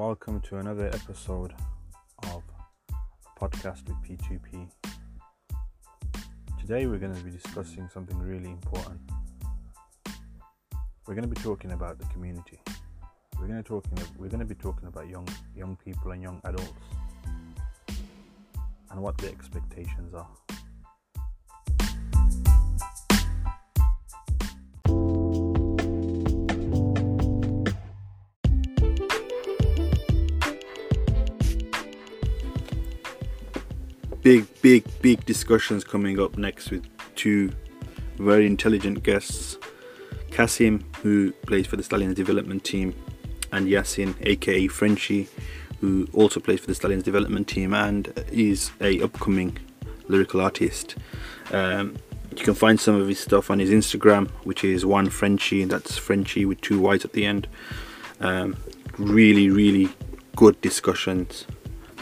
welcome to another episode of a podcast with P2P. Today we're going to be discussing something really important. We're going to be talking about the community. We're going to talking we're going to be talking about young young people and young adults and what their expectations are. Big, big, big discussions coming up next with two very intelligent guests Kasim, who plays for the Stallions development team, and Yasin, aka Frenchy, who also plays for the Stallions development team and is a upcoming lyrical artist. Um, you can find some of his stuff on his Instagram, which is one Frenchy, that's Frenchie with two Y's at the end. Um, really, really good discussions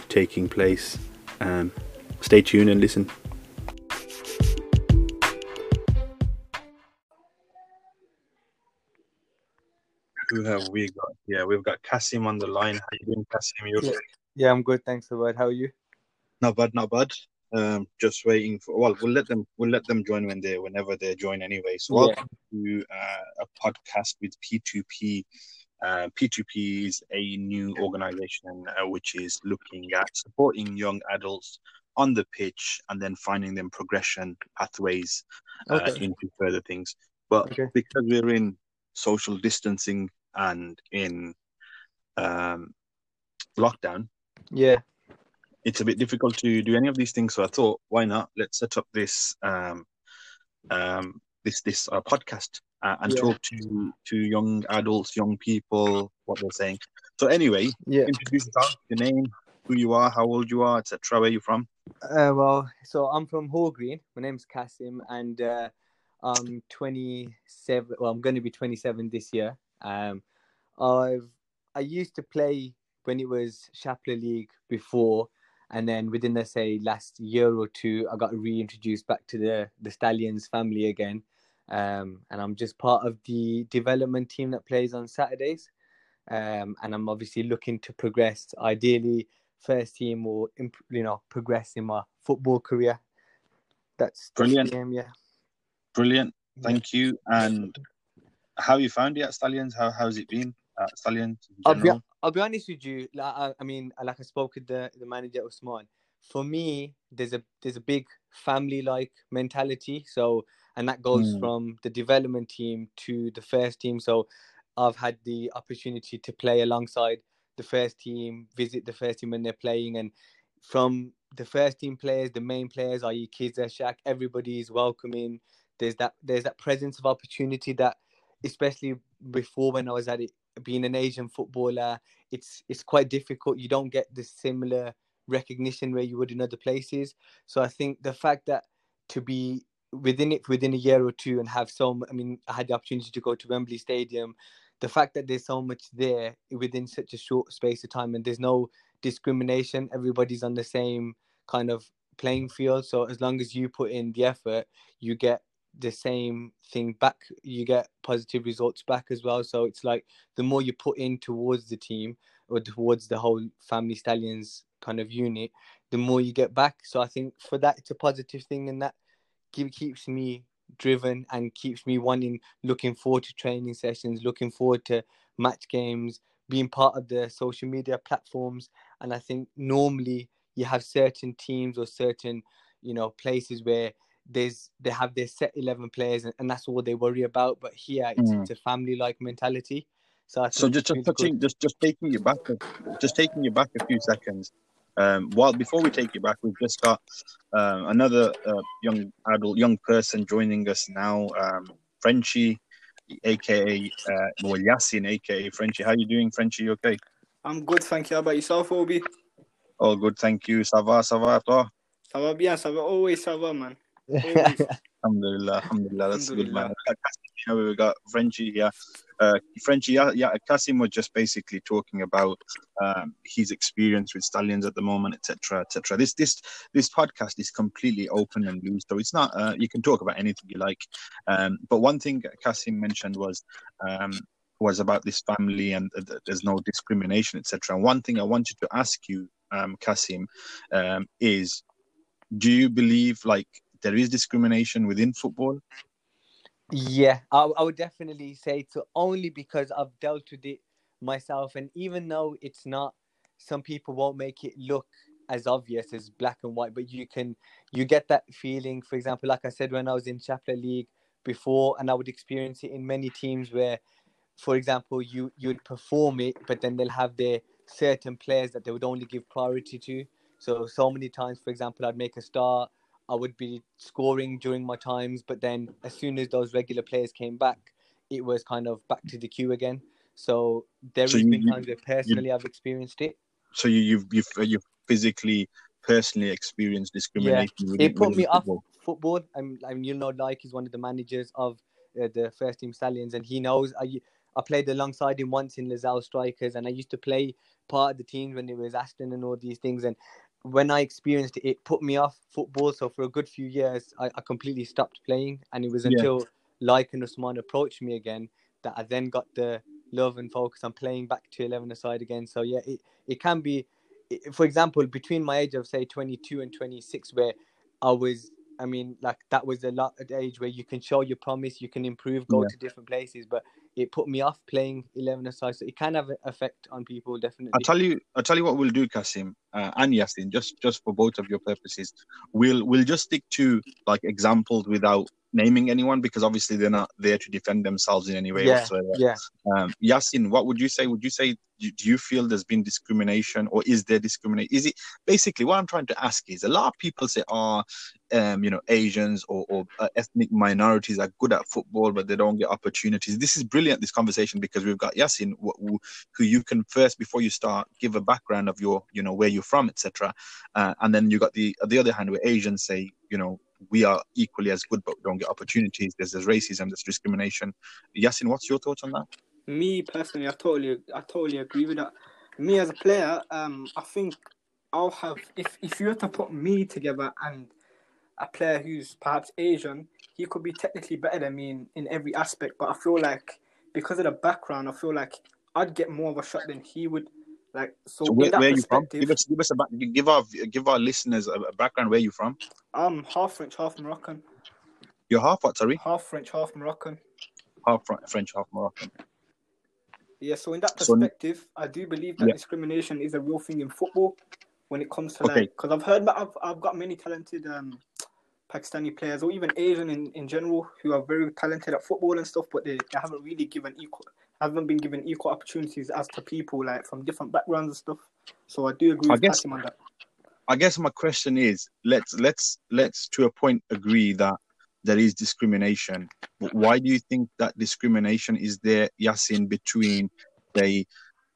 taking place. Um, stay tuned and listen. Who have we got? Yeah, we've got Kasim on the line. How you doing, Kasim? You okay? Yeah, I'm good. Thanks, Abad. How are you? Not bad, not bad. Um, just waiting for. Well, we'll let them. We'll let them join when they, whenever they join, anyway. So, welcome to uh, a podcast with P2P. Uh, P2P is a new organization uh, which is looking at supporting young adults on the pitch and then finding them progression pathways uh, into further things. But okay. because we're in social distancing and in um, lockdown, yeah, it's a bit difficult to do any of these things. So I thought, why not? Let's set up this um, um, this this uh, podcast uh, and yeah. talk to to young adults, young people, what they're saying. So anyway, yeah. introduce yourself, your name, who you are, how old you are, etc. Where you're from? Uh, well, so I'm from Hall Green. My name's Kasim, and uh, I'm 27. Well, I'm going to be 27 this year. Um, I've I used to play when it was Shapler League before, and then within the say last year or two, I got reintroduced back to the the Stallions family again. Um, and I'm just part of the development team that plays on Saturdays. Um, and I'm obviously looking to progress, ideally first team or you know progress in my football career. That's brilliant. Game, yeah, brilliant. Thank yeah. you. And how you found it at Stallions? How how's it been at Stallions? I'll be, I'll be honest with you. Like, I, I mean, like I spoke with the the manager Usman. For me, there's a there's a big family like mentality. So and that goes mm. from the development team to the first team. So I've had the opportunity to play alongside the first team, visit the first team when they're playing, and from the first team players, the main players, i.e. Kids Shaq, everybody is welcoming. There's that there's that presence of opportunity that, especially before when I was at it, being an Asian footballer, it's it's quite difficult. You don't get the similar recognition where you would in other places. So I think the fact that to be within it within a year or two and have some, I mean, I had the opportunity to go to Wembley Stadium the fact that there's so much there within such a short space of time and there's no discrimination everybody's on the same kind of playing field. So as long as you put in the effort you get the same thing back. You get positive results back as well. So it's like the more you put in towards the team or towards the whole family stallions kind of unit the more you get back. So i think for that it's a positive thing and that keeps me driven and keeps me wanting, looking forward to training sessions, looking forward to match games, being part of the social media platforms. And I think normally you have certain teams or certain, you know, places where there's they have their set 11 players and, and that's all they worry about but here it's, mm. it's a family like mentality so so just just touching just just taking you back just taking you back a few seconds um, while before we take you back, we've just got uh, another uh, young adult, young person joining us now, um, Frenchy, aka uh, well Yasin, aka Frenchy. How you doing, Frenchy? You okay? I'm good, thank you. How about yourself, Obi? Oh, good, thank you. Ça va, ça va, toi? Ça va bien, ça va. Always, ça va, man. alhamdulillah, alhamdulillah. That's good, man. We've got Frenchy here. Uh, yeah, Kasim was just basically talking about um, his experience with stallions at the moment, etc., etc. This this this podcast is completely open and loose, so it's not. Uh, you can talk about anything you like. Um, but one thing Kasim mentioned was um, was about this family and uh, there's no discrimination, etc. And one thing I wanted to ask you, um, Kasim, um, is do you believe like there is discrimination within football? Yeah, I, I would definitely say so. Only because I've dealt with it myself, and even though it's not, some people won't make it look as obvious as black and white, but you can you get that feeling. For example, like I said, when I was in Chaplet League before, and I would experience it in many teams where, for example, you you'd perform it, but then they'll have their certain players that they would only give priority to. So so many times, for example, I'd make a start, I would be scoring during my times, but then as soon as those regular players came back, it was kind of back to the queue again. So there so has you, been times where personally you, I've experienced it. So you, you've you've you've physically personally experienced discrimination. Yeah, it put me football. off football. I'm, I'm you know, like he's one of the managers of uh, the first team Stallions, and he knows. I I played alongside him once in Lasalle Strikers, and I used to play part of the teams when it was Aston and all these things. And when I experienced it, it put me off football. So for a good few years, I, I completely stopped playing, and it was until yeah. like and Usman approached me again that I then got the love and focus on playing back to 11 aside again. So yeah, it, it can be for example, between my age of say 22 and 26, where I was, I mean, like that was a lot at age where you can show your promise, you can improve, go yeah. to different places, but it put me off playing 11 aside. So it can have an effect on people, definitely. I'll tell you, I'll tell you what we'll do, Kasim uh, and Yasin, just just for both of your purposes. We'll we'll just stick to like examples without naming anyone because obviously they're not there to defend themselves in any way yeah, whatsoever. Yeah. Um, Yasin, what would you say? Would you say do, do you feel there's been discrimination or is there discrimination? Is it basically what I'm trying to ask is a lot of people say, oh, um, you know, Asians or, or uh, ethnic minorities are good at football, but they don't get opportunities. This is brilliant, this conversation, because we've got Yasin, who, who you can first, before you start, give a background of your, you know, where you're from, etc. Uh, and then you got the, the other hand, where Asians say, you know, we are equally as good, but we don't get opportunities. There's, there's racism, there's discrimination. Yasin, what's your thoughts on that? Me personally, I totally, I totally agree with that. Me as a player, um, I think I'll have if if you were to put me together and a player who's perhaps Asian, he could be technically better than me in, in every aspect. But I feel like because of the background, I feel like I'd get more of a shot than he would. Like so, so where, where are you from? Give us, give us a give our give our listeners a background. Where you from? I'm half French, half Moroccan. You're half what? Sorry. Half French, half Moroccan. Half French, half Moroccan. Yeah. So in that perspective, so, I do believe that yeah. discrimination is a real thing in football when it comes to okay. like because I've heard that I've I've got many talented um Pakistani players or even Asian in, in general who are very talented at football and stuff, but they, they haven't really given equal haven't been given equal opportunities as to people like from different backgrounds and stuff. So I do agree I with guess, on that. I guess my question is let's let's let's to a point agree that there is discrimination. But why do you think that discrimination is there, Yasin, between the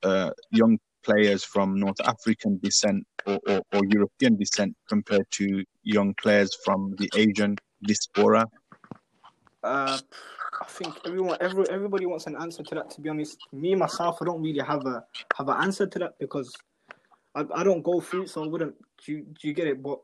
uh, young players from North African descent or, or, or, European descent compared to young players from the Asian diaspora? Uh, I think everyone, every, everybody wants an answer to that. To be honest, me myself, I don't really have a have an answer to that because I, I don't go through it, so I wouldn't. Do you, do you get it? But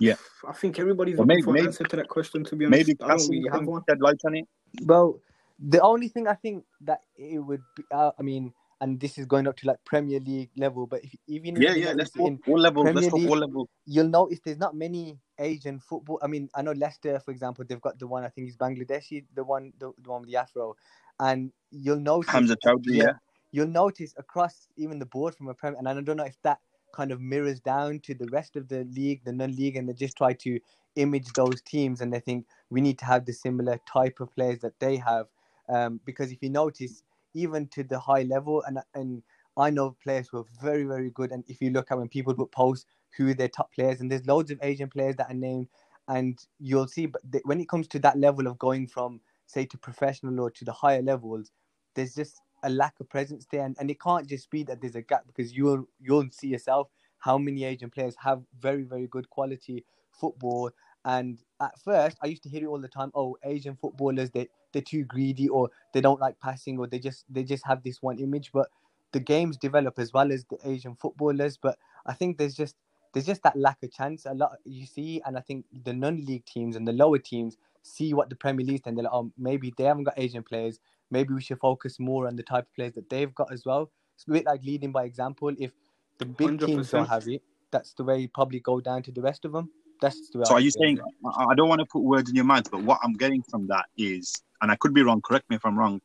yeah, I think everybody's well, maybe, for an maybe, answer to that question. To be honest, maybe I don't really have one. Shed light on it. Well, the only thing I think that it would be, uh, I mean, and this is going up to like Premier League level. But if, even yeah, yeah, let's go all levels. Premier let's go all levels. You'll notice there's not many Asian football. I mean, I know Leicester, for example, they've got the one I think he's Bangladeshi, the one, the, the one with the afro, and you'll notice Hamza Choudhury, yeah, yeah. You'll notice across even the board from a Premier, and I don't know if that kind of mirrors down to the rest of the league, the non-league, and they just try to image those teams, and they think we need to have the similar type of players that they have. Um, because if you notice, even to the high level. And and I know players who are very very good. And if you look at when people would post who their top players, and there's loads of Asian players that are named, and you'll see. But when it comes to that level of going from say to professional or to the higher levels, there's just a lack of presence there, and, and it can't just be that there's a gap because you'll you'll see yourself how many Asian players have very very good quality football and at first, I used to hear it all the time. Oh, Asian footballers they they're too greedy, or they don't like passing, or they just they just have this one image. But the games develop as well as the Asian footballers. But I think there's just there's just that lack of chance. A lot you see, and I think the non-league teams and the lower teams see what the Premier League and they're like, oh, maybe they haven't got Asian players. maybe we should focus more on the type of players that they've got as well. It's a bit like leading by example. If the big 100%. teams don't have it, that's the way you probably go down to the rest of them. That's the way. So I are you saying? I don't want to put words in your mouth, but what I'm getting from that is, and I could be wrong. Correct me if I'm wrong.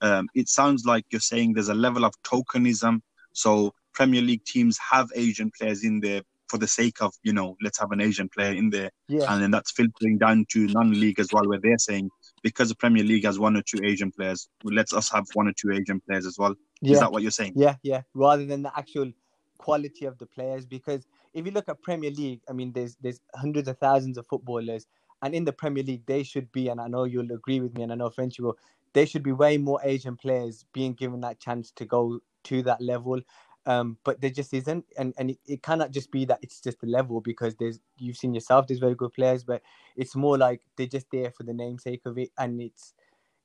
Um, it sounds like you're saying there's a level of tokenism. So Premier League teams have Asian players in there for the sake of you know let's have an Asian player in there, yeah. and then that's filtering down to non-league as well, where they're saying because the Premier League has one or two Asian players, well, let's us have one or two Asian players as well. Yeah. Is that what you're saying? Yeah, yeah. Rather than the actual quality of the players, because if you look at Premier League, I mean, there's there's hundreds of thousands of footballers, and in the Premier League, they should be, and I know you'll agree with me, and I know Frenchy will. There should be way more Asian players being given that chance to go to that level um, but there just isn't, and and it, it, cannot just be that it's just the level because there's you've seen yourself there's very good players, but it's more like they're just there for the namesake of it, and it's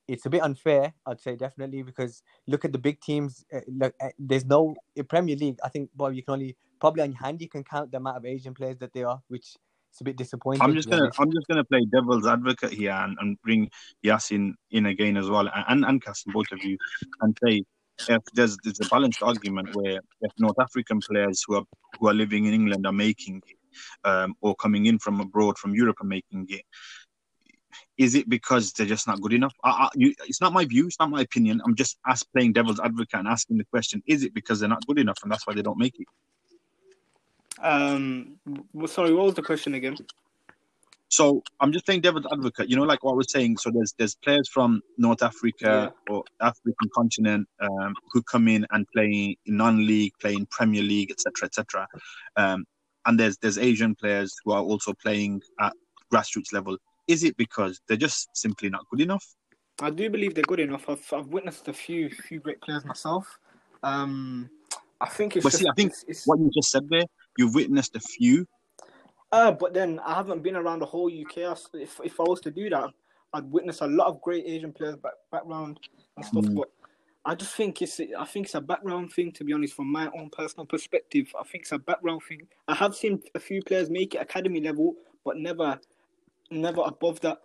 it's a bit unfair, I'd say definitely because look at the big teams. Uh, look, uh, there's no Premier League. I think Bob, you can only probably on your hand you can count the amount of Asian players that there are, which is a bit disappointing. I'm just gonna I'm just gonna play devil's advocate here and, and bring Yasin in again as well, and and Kasim, both of you, and say if there's there's a balanced argument where if North African players who are who are living in England are making it, um, or coming in from abroad from Europe are making it, is it because they're just not good enough? I, I, you, it's not my view, it's not my opinion. I'm just ask, playing devil's advocate and asking the question: Is it because they're not good enough and that's why they don't make it? Um, sorry, what was the question again? So I'm just playing devil's advocate. You know, like what I was saying. So there's there's players from North Africa yeah. or African continent um, who come in and play in non-league, play in Premier League, etc., etc. Um, and there's there's Asian players who are also playing at grassroots level. Is it because they're just simply not good enough? I do believe they're good enough. I've I've witnessed a few few great players myself. Um, I think it's. But just, see, I think it's, it's... what you just said there, you've witnessed a few, uh, but then I haven't been around the whole UK. If if I was to do that, I'd witness a lot of great Asian players back, background and stuff. Mm. But I just think it's I think it's a background thing. To be honest, from my own personal perspective, I think it's a background thing. I have seen a few players make it academy level, but never never above that.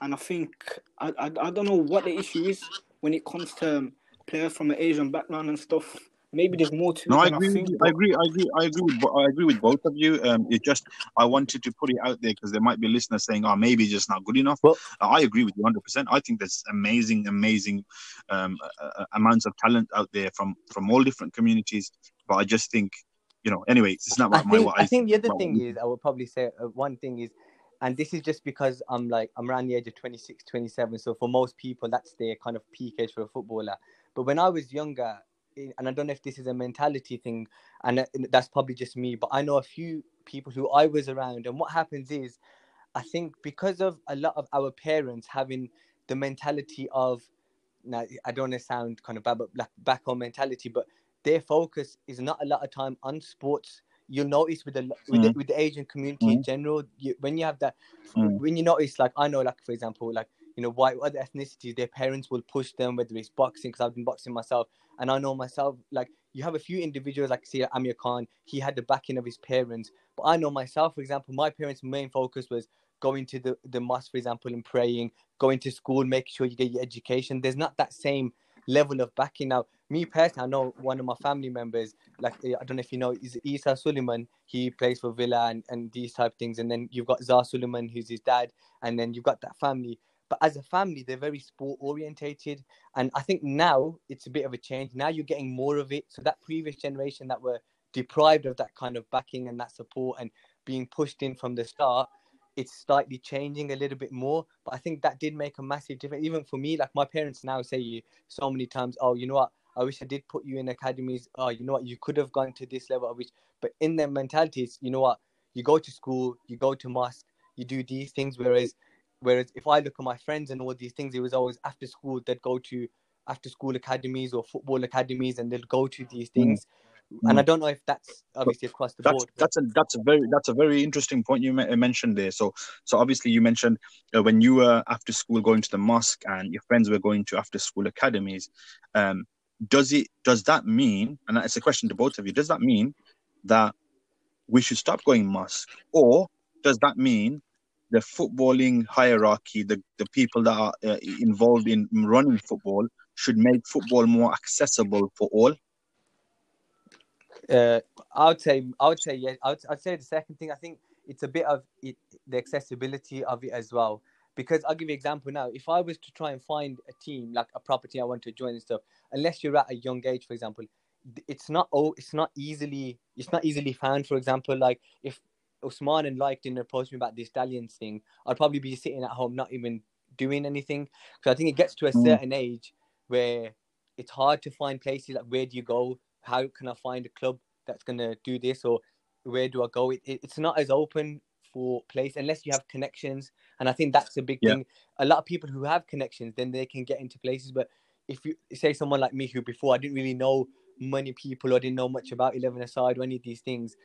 And I think I I, I don't know what the issue is when it comes to players from an Asian background and stuff maybe there's more to it. no, I agree, I, think, I agree. I agree. I agree. With, I agree with both of you. Um, it just I wanted to put it out there because there might be listeners saying, "Oh, maybe just not good enough." Well, I agree with you 100. percent I think there's amazing, amazing um, uh, amounts of talent out there from from all different communities. But I just think, you know, anyway, it's not about I think, my. I, I think the other thing is, I would probably say uh, one thing is and this is just because I'm like I'm around the age of 26 27 so for most people that's their kind of peak age for a footballer but when I was younger and I don't know if this is a mentality thing, and that's probably just me, but I know a few people who I was around, and what happens is, I think because of a lot of our parents having the mentality of, now I don't want to sound kind of bad, but like back on mentality, but their focus is not a lot of time on sports. You'll notice with the with, mm. the, with the Asian community mm. in general, you, when you have that, mm. when you notice, like I know, like for example, like you know, white other ethnicities, their parents will push them, whether it's boxing, because I've been boxing myself, and I know myself, like you have a few individuals, like say Amir Khan, he had the backing of his parents, but I know myself, for example, my parents' main focus was going to the, the mosque, for example, and praying, going to school, making sure you get your education. There's not that same level of backing. Now, me personally, I know one of my family members, like eh, I don't know if you know, is Easah Suliman. He plays for Villa and, and these type of things. And then you've got Zah Suleiman, who's his dad, and then you've got that family. But as a family, they're very sport orientated. And I think now it's a bit of a change. Now you're getting more of it. So that previous generation that were deprived of that kind of backing and that support and being pushed in from the start, it's slightly changing a little bit more. But I think that did make a massive difference. Even for me, like my parents now say so many times, oh, you know what? I wish I did put you in academies. Oh, you know what? You could have gone to this level. I wish. But in their mentalities, you know what? You go to school, you go to mosque, you do these things. Whereas Whereas if I look at my friends and all these things, it was always after school they'd go to after school academies or football academies and they'd go to these mm. things. Mm. And I don't know if that's obviously across the that's, board. That's a that's a very that's a very interesting point you mentioned there. So so obviously you mentioned uh, when you were after school going to the mosque and your friends were going to after school academies. Um, does it does that mean? And it's a question to both of you. Does that mean that we should stop going mosque, or does that mean the footballing hierarchy, the, the people that are uh, involved in running football, should make football more accessible for all? Uh, I would say, I would say, yeah. I would, I'd say the second thing. I think it's a bit of it, the accessibility of it as well. Because I'll give you an example now. If I was to try and find a team like a property I want to join and stuff, unless you're at a young age, for example, it's not oh, it's not easily it's not easily found. For example, like if Usman and like didn't approach me about this stallions thing, I'd probably be sitting at home not even doing anything. Because I think it gets to a mm. certain age where it's hard to find places like where do you go? How can I find a club that's gonna do this or where do I go? It, it, it's not as open for place unless you have connections, and I think that's a big yeah. thing. A lot of people who have connections, then they can get into places. But if you say someone like me, who before I didn't really know many people or didn't know much about Eleven Aside or any of these things,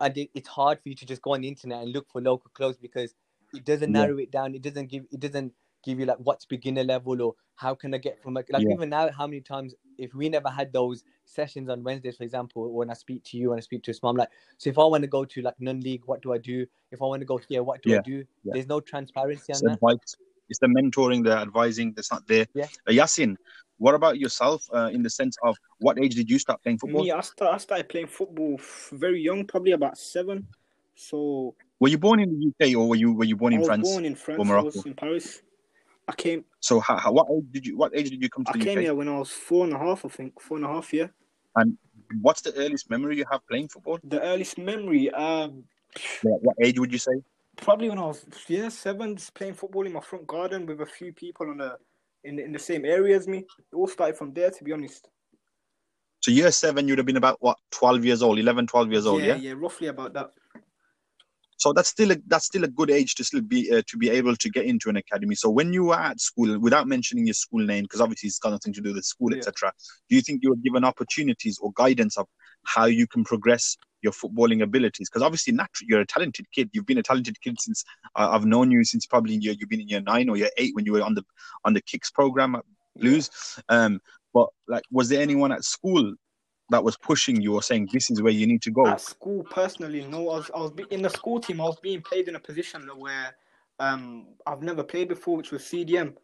I did, it's hard for you to just go on the internet and look for local clubs because it doesn't yeah. narrow it down. It doesn't give it doesn't give you like what's beginner level or how can I get from like, like yeah. even now how many times if we never had those sessions on Wednesdays, for example, when I speak to you and I speak to his mom, like, so if I want to go to like non-league, what do I do? If I want to go here, what do yeah. I do? Yeah. There's no transparency on that. Advice. It's the mentoring, the advising that's not there. Yeah. Uh, Yasin, what about yourself uh, in the sense of what age did you start playing football? Me, I, start, I started playing football very young, probably about seven. So. Were you born in the UK or were you were you born in France? I was born in France. Or Morocco? I was in Paris. I came. So how, how, what age did you what age did you come to the UK? I came UK? here when I was four and a half, I think, four and a half, yeah. And what's the earliest memory you have playing football? The earliest memory, um, yeah, what age would you say? Probably when I was yeah seven, just playing football in my front garden with a few people on the in in the same area as me. It all started from there, to be honest. So year seven, you'd have been about what, twelve years old, 11, 12 years old, yeah? Yeah, yeah, roughly about that. So that's still a, that's still a good age to still be uh, to be able to get into an academy. So when you were at school, without mentioning your school name, because obviously it's got nothing to do with school, yeah. etc. Do you think you were given opportunities or guidance of how you can progress your footballing abilities? Because obviously, naturally, you're a talented kid. You've been a talented kid since uh, I've known you since probably year, you've been in year nine or year eight when you were on the on the kicks program at Blues. Um, but like, was there anyone at school that was pushing you or saying this is where you need to go? At school, personally, no. I was, I was in the school team. I was being played in a position where um, I've never played before, which was CDM.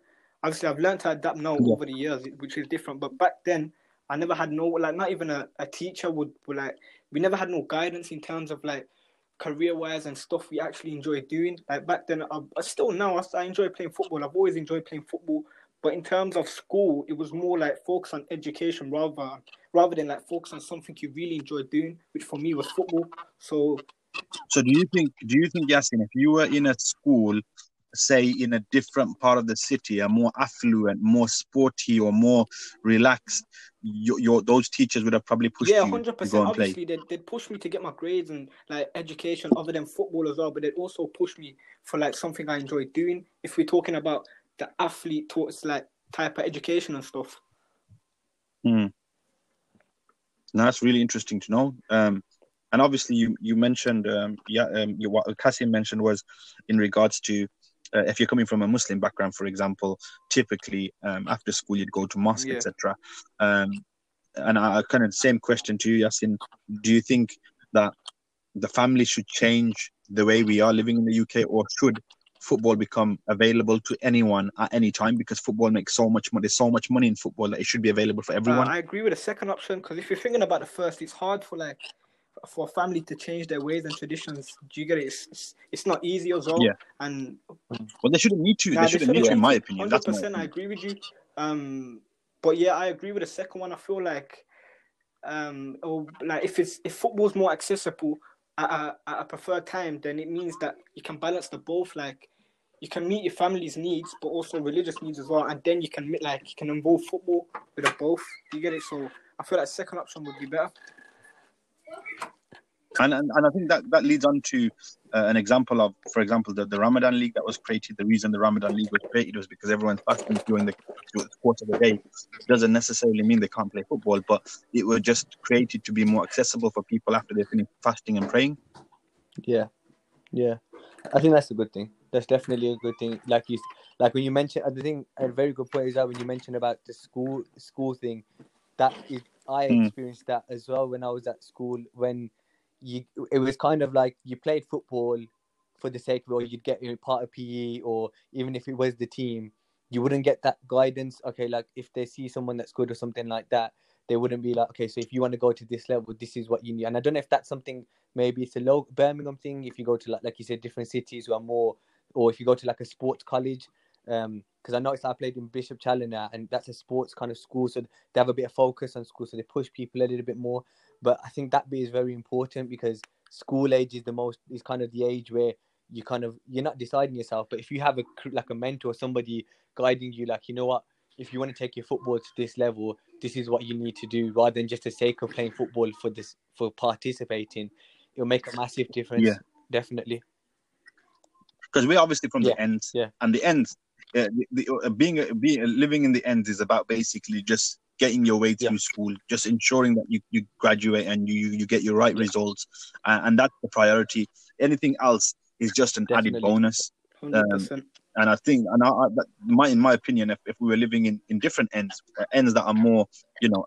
Obviously, I've learned to adapt now yeah. over the years, which is different. But back then, I never had no like, not even a, a teacher would, would like. We never had no guidance in terms of like career wise and stuff we actually enjoy doing. Like back then, I, I still now I, I enjoy playing football. I've always enjoyed playing football. But in terms of school, it was more like focus on education rather rather than like focus on something you really enjoy doing, which for me was football. So So do you think do you think Yasin, if you were in a school, say in a different part of the city, a more affluent, more sporty or more relaxed, your, your those teachers would have probably pushed yeah, hundred percent. Obviously, they'd, they'd push me to get my grades and like education other than football as well, but they'd also push me for like something I enjoy doing. If we're talking about the athlete towards like type of education and stuff. Hmm. Now that's really interesting to know. Um, and obviously, you you mentioned um, yeah, um, you, what Kasim mentioned was in regards to uh, if you're coming from a Muslim background, for example, typically um, after school you'd go to mosque, yeah. etc. Um, and I, I kind of same question to you, Yasin. Do you think that the family should change the way we are living in the UK, or should football become available to anyone at any time because football makes so much money. There's so much money in football that it should be available for everyone. Uh, I agree with the second option because if you're thinking about the first, it's hard for like for family to change their ways and traditions. Do you get it? It's, it's, it's not easy as well. Yeah. And well, they shouldn't need to. Nah, they, shouldn't they shouldn't need to, in my opinion. Hundred percent, I agree with you. Um, but yeah, I agree with the second one. I feel like, um, or like if it's if football's more accessible at a, at a preferred time, then it means that you can balance the both. Like you can meet your family's needs, but also religious needs as well, and then you can meet like you can involve football with both. You get it? So I feel like second option would be better. And, and, and I think that, that leads on to uh, an example of, for example, the, the Ramadan League that was created. The reason the Ramadan League was created was because everyone's fasting during the, the course of the day. It doesn't necessarily mean they can't play football, but it was just created to be more accessible for people after they finish fasting and praying. Yeah, yeah, I think that's a good thing that's definitely a good thing. Like you, like when you mentioned, I think a very good point is that when you mentioned about the school school thing, that is, I mm. experienced that as well when I was at school. When you, it was kind of like you played football for the sake of, or you'd get you know, part of PE, or even if it was the team, you wouldn't get that guidance. Okay, like if they see someone that's good or something like that, they wouldn't be like, okay, so if you want to go to this level, this is what you need. And I don't know if that's something maybe it's a low Birmingham thing. If you go to like like you said, different cities who are more, or if you go to like a sports college, um, because I noticed I played in Bishop Challoner and that's a sports kind of school, so they have a bit of focus on school, so they push people a little bit more. But I think that bit is very important because school age is the most is kind of the age where you kind of you're not deciding yourself, but if you have a like a mentor, somebody guiding you, like you know what, if you want to take your football to this level, this is what you need to do, rather than just the sake of playing football for this for participating, it'll make a massive difference. Yeah, definitely. Because we're obviously from yeah. the ends, yeah, and the ends, uh, the, uh, being being living in the ends is about basically just getting your way through yeah. school, just ensuring that you, you graduate and you you get your right yeah. results, uh, and that's the priority. Anything else is just an Definitely. added bonus. Um, and I think, and I, I, my in my opinion, if, if we were living in, in different ends, uh, ends that are more, you know,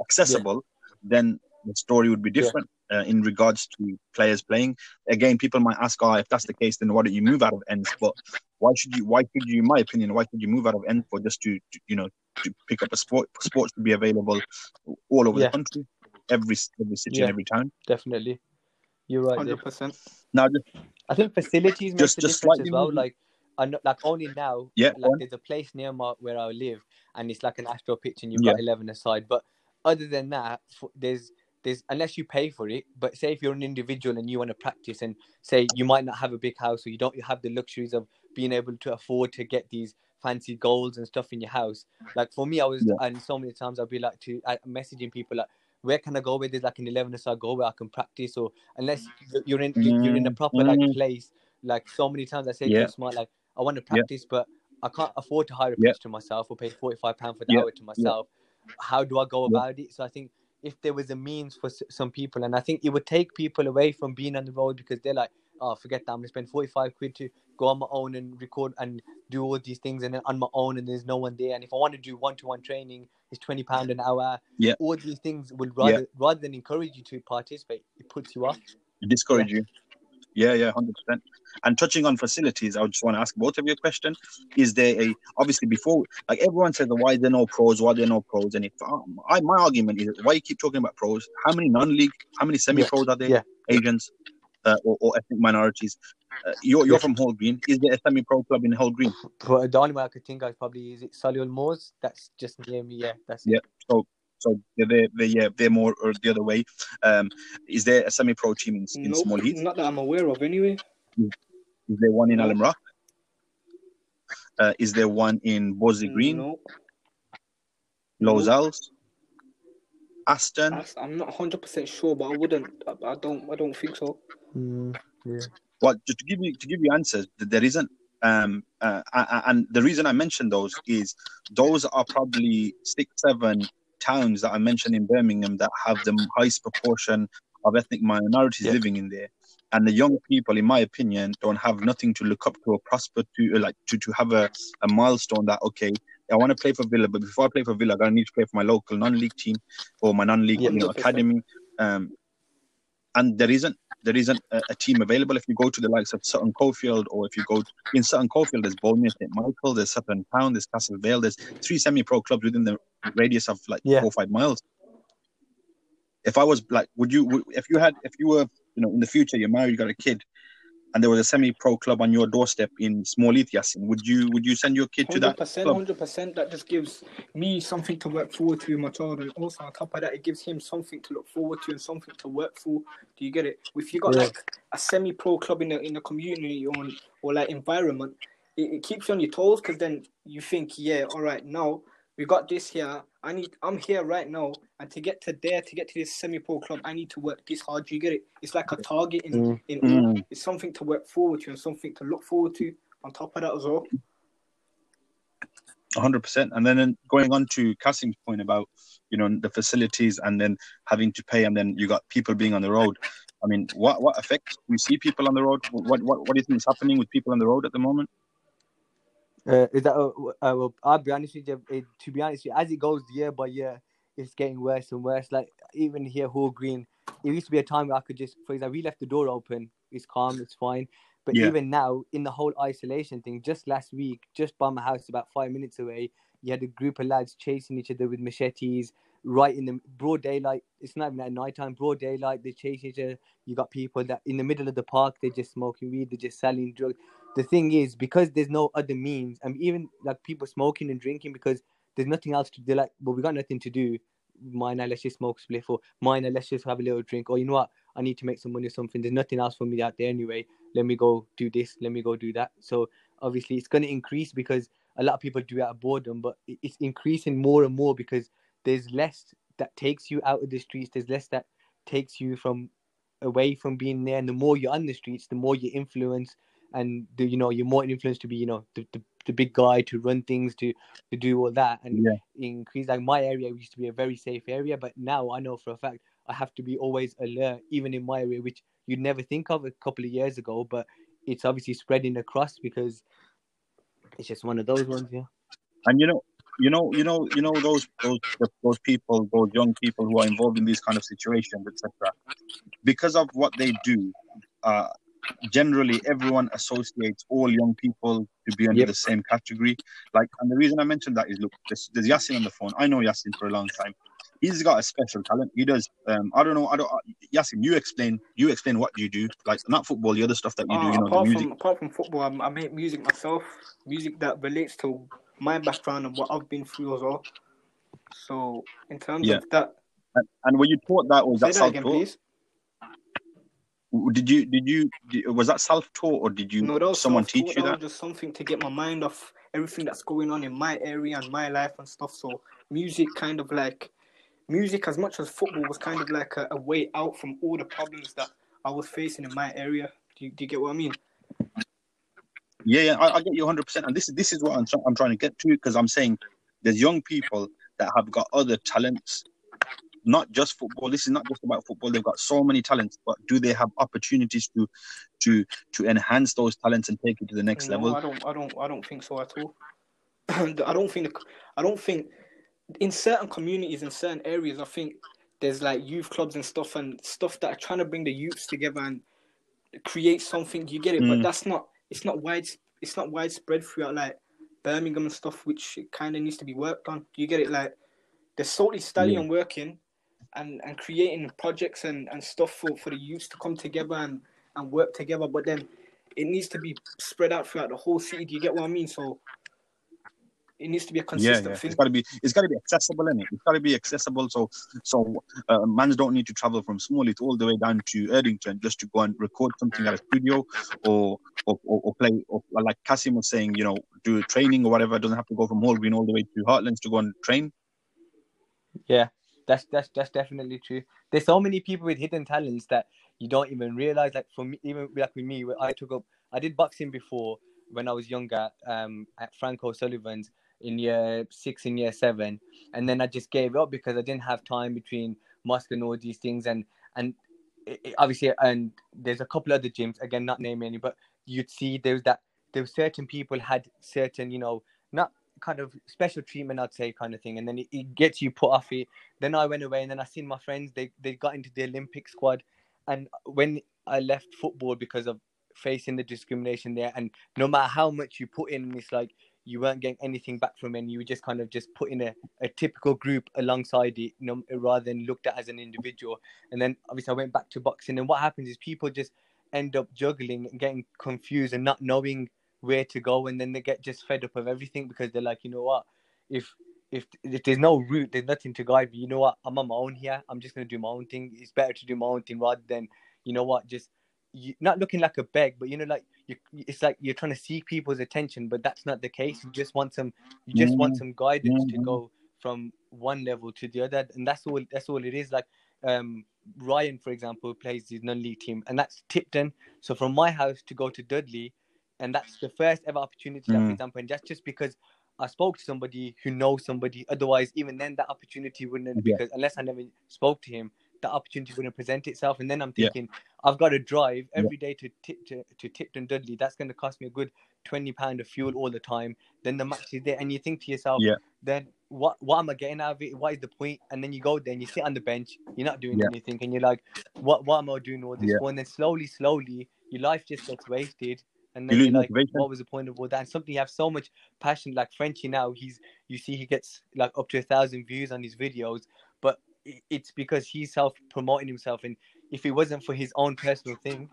accessible, yeah. then the story would be different uh, in regards to players playing. Again, people might ask, "Oh, if that's the case, then why don't you move out of ends?" But why should you? Why should you? In my opinion, why should you move out of ends for just to, to you know, to pick up a sport? Sports to be available all over yeah. the country, every every city and every town. Definitely, you're right. Hundred percent. Now, just, I think facilities make just, a just difference as well. Like I like only now. Yeah. Like there's a place near my where I live, and it's like an astro pitch, and you've yeah. got eleven aside. But other than that, there's there's unless you pay for it. But say if you're an individual and you want to practice, and say you might not have a big house, or you don't have the luxuries of being able to afford to get these fancy goals and stuff in your house. Like for me, I was, yeah. and so many times I'd be like to uh, messaging people like, where can I go where there's like an 11 aside goal where I can practice or unless you're in you're in a proper like mm. place like so many times I say yeah. to smart like I want to practice, yeah. but I can't afford to hire a coach yeah. to myself or pay forty five pound for the hour to myself. How do I go about it? So I think if there was a means for some people, and I think it would take people away from being on the road because they're like, oh, forget that, I'm gonna spend forty five quid to go on my own and record and do all these things, and then on my own, and there's no one there. And if I want to do one to one training, it's twenty pound an hour. Yeah, all these things would rather rather than encourage you to participate, it puts you off. discourage you. Yeah, yeah, hundred percent. And touching on facilities, I just want to ask both of you a question: Is there a obviously before, like everyone says, why there no pros? Why there no pros? And if um, I, my argument is, why you keep talking about pros? How many non-league? How many semi-pros yeah. are there? Yeah. Asians uh, or, or, ethnic minorities. Uh, you're you're from Hall Green. Is there a semi-pro club in Hall Green? But the only way I could think of probably is it Solihull Moors. That's just near me. Yeah, that's yeah. It. So so they they yeah they're more or the other way. Um, is there a semi-pro team in, in nope, Small Heath? Not that I'm aware of, anyway. Is, is there one in Alum Rock? Uh, is there one in Bordesley Green? No. Lozells? Aston? I'm not 100 percent sure, but I wouldn't. I, I, don't. I don't think so. Mm, yeah. Well, just to give you to give you answers, there isn't. Um, uh, and the reason I mentioned those is those are probably six, seven towns that I mentioned in Birmingham that have the highest proportion of ethnic minorities yeah. living in there. And the young people, in my opinion, don't have nothing to look up to or prosper to, like to, to have a, a milestone that, okay, I want to play for Villa, but before I play for Villa, I need to play for my local non-league team or my non-league yeah, you know, academy. Um, and there isn't there isn't a, a, team available. If you go to the likes of Sutton Coldfield, or if you go to, in Sutton Coldfield, there's Boldmere, St Michael, there's Sutton Town, there's Castle Vale, there's three semi-pro clubs within the radius of like yeah. four or five miles. If I was like, would you, if you had, if you were, you know, in the future, you're married, you got a kid, and there was a semi-pro club on your doorstep in Small Heath, Yasin, would you would you send your kid to that? Hundred percent. That just gives me something to work forward to in my child, and also on top of that, it gives him something to look forward to and something to work for. Do you get it? If you got yeah. like a semi-pro club in the in the community or or like environment, it, it keeps you on your toes because then you think, yeah, all right, now we got this here. I need. I'm here right now, and to get to there, to get to this semi-pro club, I need to work this hard. Do you get it? It's like a target in mm. in mm. It's something to work forward to and something to look forward to. On top of that as well. hundred percent. And then going on to Kasim's point about you know the facilities and then having to pay, and then you got people being on the road. I mean, what what effect do you see people on the road? What what what do you think is happening with people on the road at the moment? Uh, is that uh, uh, well, I'll be honest with you. It, to be honest, with you, as it goes year by year, it's getting worse and worse. Like even here, Hall Green, it used to be a time where I could just, for example, we left the door open. It's calm, it's fine. But yeah. even now, in the whole isolation thing, just last week, just by my house, about five minutes away, you had a group of lads chasing each other with machetes right in the broad daylight. It's not even at night time, broad daylight. They chase each other. You got people that in the middle of the park, they're just smoking weed, they're just selling drugs. The thing is, because there's no other means, and even like people smoking and drinking because there's nothing else to do. Like, well, we got nothing to do. Mine, let's just smoke spliff, or mine, let's just have a little drink. Or you know what, I need to make some money or something. There's nothing else for me out there anyway. Let me go do this. Let me go do that. So obviously, it's going to increase because a lot of people do out of boredom, but it's increasing more and more because there's less that takes you out of the streets. There's less that takes you from away from being there. And the more you're on the streets, the more you influence and the, you know you're more influenced to be you know the, the, the big guy to run things to to do all that and yeah. increase like my area used to be a very safe area but now i know for a fact i have to be always alert even in my area which you'd never think of a couple of years ago but it's obviously spreading across because it's just one of those ones yeah and you know you know, you know, you know those those those people, those young people who are involved in these kind of situations, etc. Because of what they do, uh, generally everyone associates all young people to be under yep. the same category. Like, and the reason I mentioned that is, look, there's, there's Yasin on the phone. I know Yasin for a long time. He's got a special talent. He does. Um, I don't know. I don't. Uh, Yasin, you explain. You explain what you do. Like not football, the other stuff that you uh, do. You know, apart music. From, apart from football, I, I make music myself. Music that relates to my background and what I've been through as well. So in terms yeah. of that, and, and were you taught that, or was that, that self-taught? Again, did you did you was that self-taught or did you no, that someone teach you that? that? just something to get my mind off everything that's going on in my area and my life and stuff. So music, kind of like music, as much as football was kind of like a, a way out from all the problems that I was facing in my area. Do you, do you get what I mean? Yeah, yeah, I, I get you 100. percent And this is this is what I'm I'm trying to get to because I'm saying there's young people that have got other talents, not just football. This is not just about football. They've got so many talents, but do they have opportunities to to to enhance those talents and take it to the next no, level? I don't, I don't, I don't think so at all. I don't think, I don't think in certain communities in certain areas, I think there's like youth clubs and stuff and stuff that are trying to bring the youths together and create something. You get it, mm. but that's not. It's not wide. It's not widespread throughout like Birmingham and stuff, which kind of needs to be worked on. You get it? Like they're solely studying and working and, and creating projects and, and stuff for, for the youths to come together and, and work together. But then it needs to be spread out throughout the whole city. Do you get what I mean? So it needs to be a consistent yeah, yeah. thing. It's got to be it's got to be accessible, in it? It's got to be accessible. So so uh, mans don't need to travel from Smallheath all the way down to Erdington just to go and record something at a studio or or, or, or play or like Kasim was saying, you know, do training or whatever. It doesn't have to go from Hall Green all the way to Heartlands to go and train. Yeah, that's that's that's definitely true. There's so many people with hidden talents that you don't even realize. Like for me, even like with me, I took up, I did boxing before when I was younger um, at Frank O'Sullivan's in year six and year seven, and then I just gave up because I didn't have time between mosque and all these things, and and it, obviously, and there's a couple other gyms again, not naming any, but you'd see there's that there were certain people had certain, you know, kind of special treatment, I'd say, kind of thing, and then it, it gets you put off it. Then I went away, and then I seen my friends, they they got into the Olympic squad, and when I left football because of facing the discrimination there, and no matter how much you put in, it's like you weren't getting anything back from it. And you were just kind of just putting a, a typical group alongside it you know, rather than looked at as an individual. And then obviously i went back to boxing. And what happens is people just end up juggling and getting confused and not knowing where to go and then they get just fed up of everything because they're like you know what if if if there's no route there's nothing to guide me you know what i'm on my own here i'm just going to do my own thing it's better to do my own thing rather than you know what just you, not looking like a beg but you know like you, it's like you're trying to seek people's attention, but that's not the case. You just want some, you just mm-hmm. want some guidance mm-hmm. to go from one level to the other, and that's all. That's all it is. Like um, Ryan, for example, plays his non-league team, and that's Tipton. So from my house to go to Dudley, and that's the first ever opportunity. Mm. for example, and that's just because I spoke to somebody who knows somebody. Otherwise, even then, that opportunity wouldn't yeah. because unless I never spoke to him, that opportunity wouldn't present itself. And then I'm thinking, yeah. I've got to drive every day to, to to Tipton Dudley. That's going to cost me a good twenty pound of fuel all the time. Then the match is there, and you think to yourself, Yeah. then what what am I getting out of it? What is the point? And then you go there and you sit on the bench, you're not doing Yeah. anything, and you're like, what what am I doing all this Yeah. for? And then slowly, slowly, your life just gets wasted. And then you're like, motivation. what was the point of all that? And something you have so much passion, like Frenchy now, he's you see he gets like up to a thousand views on his videos, but it's because he's self promoting himself. And if it wasn't for his own personal thing,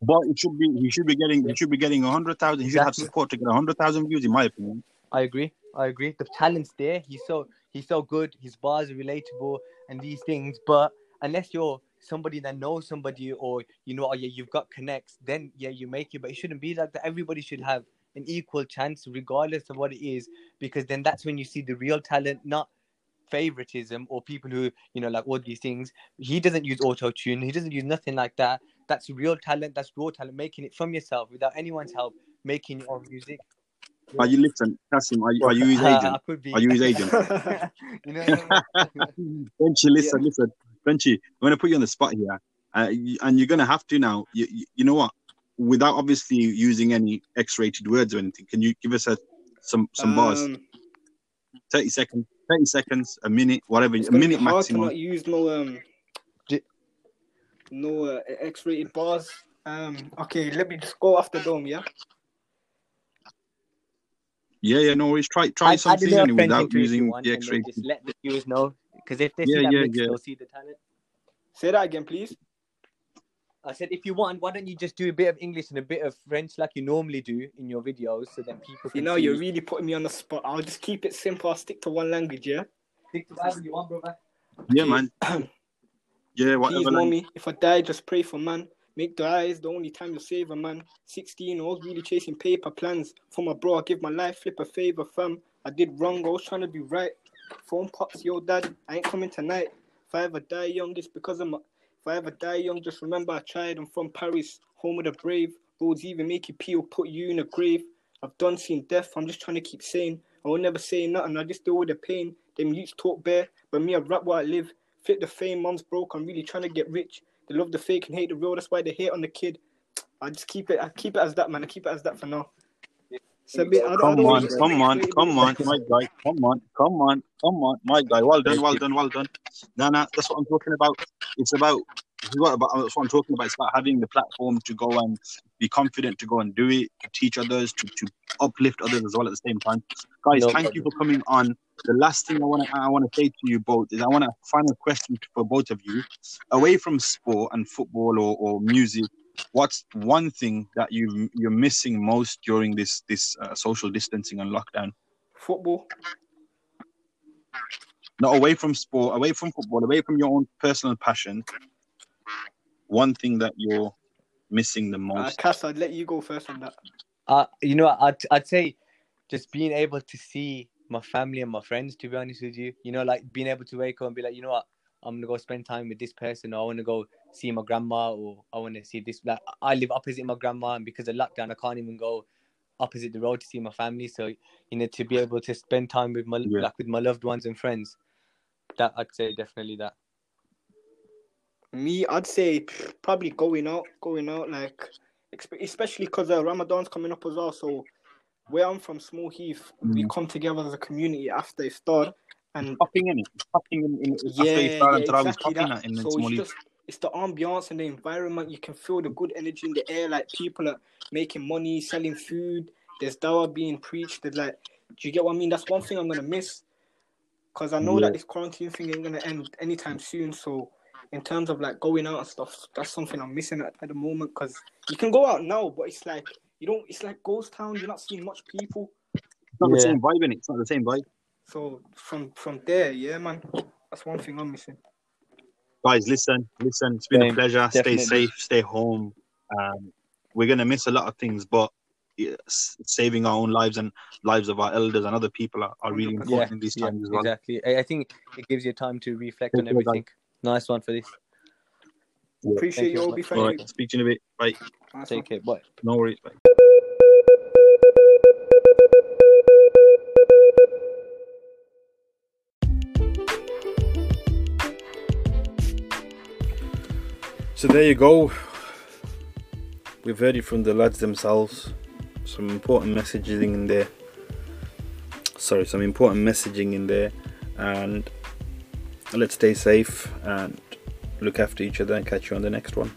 But it should be he should be getting he should be getting a hundred thousand. He should have support to get a hundred thousand views, in my opinion. I agree. I agree. The talent's there. He's so he's so good. His bars are relatable and these things. But unless you're somebody that knows somebody or you know, oh yeah, you've got connects, then yeah, you make it. But it shouldn't be like that. Everybody should have an equal chance, regardless of what it is, because then that's when you see the real talent, not favoritism or people who you know like all these things. He doesn't use auto tune. He doesn't use nothing like that. That's real talent. That's raw talent. Making it from yourself without anyone's help. Making your own music. Are you listen, Kasim? Are you, are you his Uh, agent? I could be. Are you his agent? you know, Frenchy, listen, listen, Frenchy. I'm gonna put you on the spot here, uh, and you're gonna have to now. You, you, you know what? Without obviously using any X-rated words or anything, can you give us a some some bars? Um, Thirty seconds, thirty seconds, a minute, whatever, a minute hard to maximum. not use no um no uh, X-rated bars. Um, okay, let me just go off the dome. Yeah. Yeah, yeah, no worries. Try try Add- add something little anyway without into it if you using the X-rated. Just let the viewers know, because if they Yeah, see that yeah, mix, yeah. they'll see the talent. Say that again, please. I said, if you want, why don't you just do a bit of English and a bit of French like you normally do in your videos, so then people can You know, see. you're really putting me on the spot. I'll just keep it simple. I'll stick to one language. Yeah. Stick to whatever you want, brother. Yeah, man. Yeah, whatever. Please, mommy, if I die, just pray for man. Make the eyes the only time you save a man. 16, I was really chasing paper plans. For my bro, I give my life, flip a favor, fam. I did wrong, I was trying to be right. Phone pops, yo, dad, I ain't coming tonight. If I ever die young, it's because I'm. If I ever die young, just remember I tried. I'm from Paris, home of the brave. Roads even make you pee or put you in a grave. I've done seen death, I'm just trying to keep sane. I will never say nothing, I just deal with the pain. Them youths talk bare, but me, I rap where I live. Fit the fame, mom's broke, I'm really trying to get rich. They love the fake and hate the real, that's why they hate on the kid. I just keep it, I keep it as that, man. I keep it as that for now. It's a bit, I don't, I Come don't on, really- come on, come on, my guy. Come on, come on, come on, my guy. Well done, well done, well done. No, no, that's what I'm talking about. It's about, it's what about that's what I'm talking about. It's about having the platform to go and be confident to go and do it, to teach others, to, to uplift others as well at the same time. Guys, No thank you for coming on. The last thing I want to I want to say to you both is I want a final question for both of you. Away from sport and football or, or music, what's one thing that you you're missing most during this this uh, social distancing and lockdown? Football. Not away from sport, away from football, away from your own personal passion. One thing that you're missing the Uh, most. Kas, I'd let you go first on that. Uh, you know, I'd I'd say just being able to see my family and my friends. To be honest with you, you know, like being able to wake up and be like, you know what, I'm gonna go spend time with this person, or I want to go see my grandma, or I want to see this. Like, I live opposite my grandma, and because of lockdown, I can't even go opposite the road to see my family. So you know, to be able to spend time with my Yeah. like with my loved ones and friends, that I'd say definitely that. Me, I'd say probably going out, going out, like especially because uh, Ramadan's coming up as well. So where I'm from, Small Heath, we Mm. come together as a community after Iftar, and Popping in it, popping in, in after yeah, Iftar yeah, and Tarawih, exactly that. that in So it's just it's the ambiance and the environment. You can feel the good energy in the air. Like people are making money, selling food. There's dawah being preached. There's like, do you get what I mean? That's one thing I'm gonna miss, cause I know Yeah. that this quarantine thing ain't gonna end anytime soon. So in terms of like going out and stuff, that's something I'm missing at, at the moment. Cause you can go out now, but it's like you don't. It's like ghost town. You're not seeing much people. It's not the same vibe in it. It's not the same vibe. So from from there, yeah, man, that's one thing I'm missing. Guys, listen, listen. It's been a pleasure. definitely. Stay safe, stay home. Um, we're gonna miss a lot of things, but saving our own lives and lives of our elders and other people are, are really 100%. important in these Yeah, times as well. exactly. I, I think it gives you time to reflect Take on care, guys. everything. Nice one for this. Appreciate Thank you, you. Obi. All Thank All you. right, speak to you in a bit. Bye. Nice Take one. care. Bye. No worries. Bye. So there you go. We've heard it from the lads themselves. some important messaging in there sorry some important messaging in there and let's stay safe and look after each other and catch you on the next one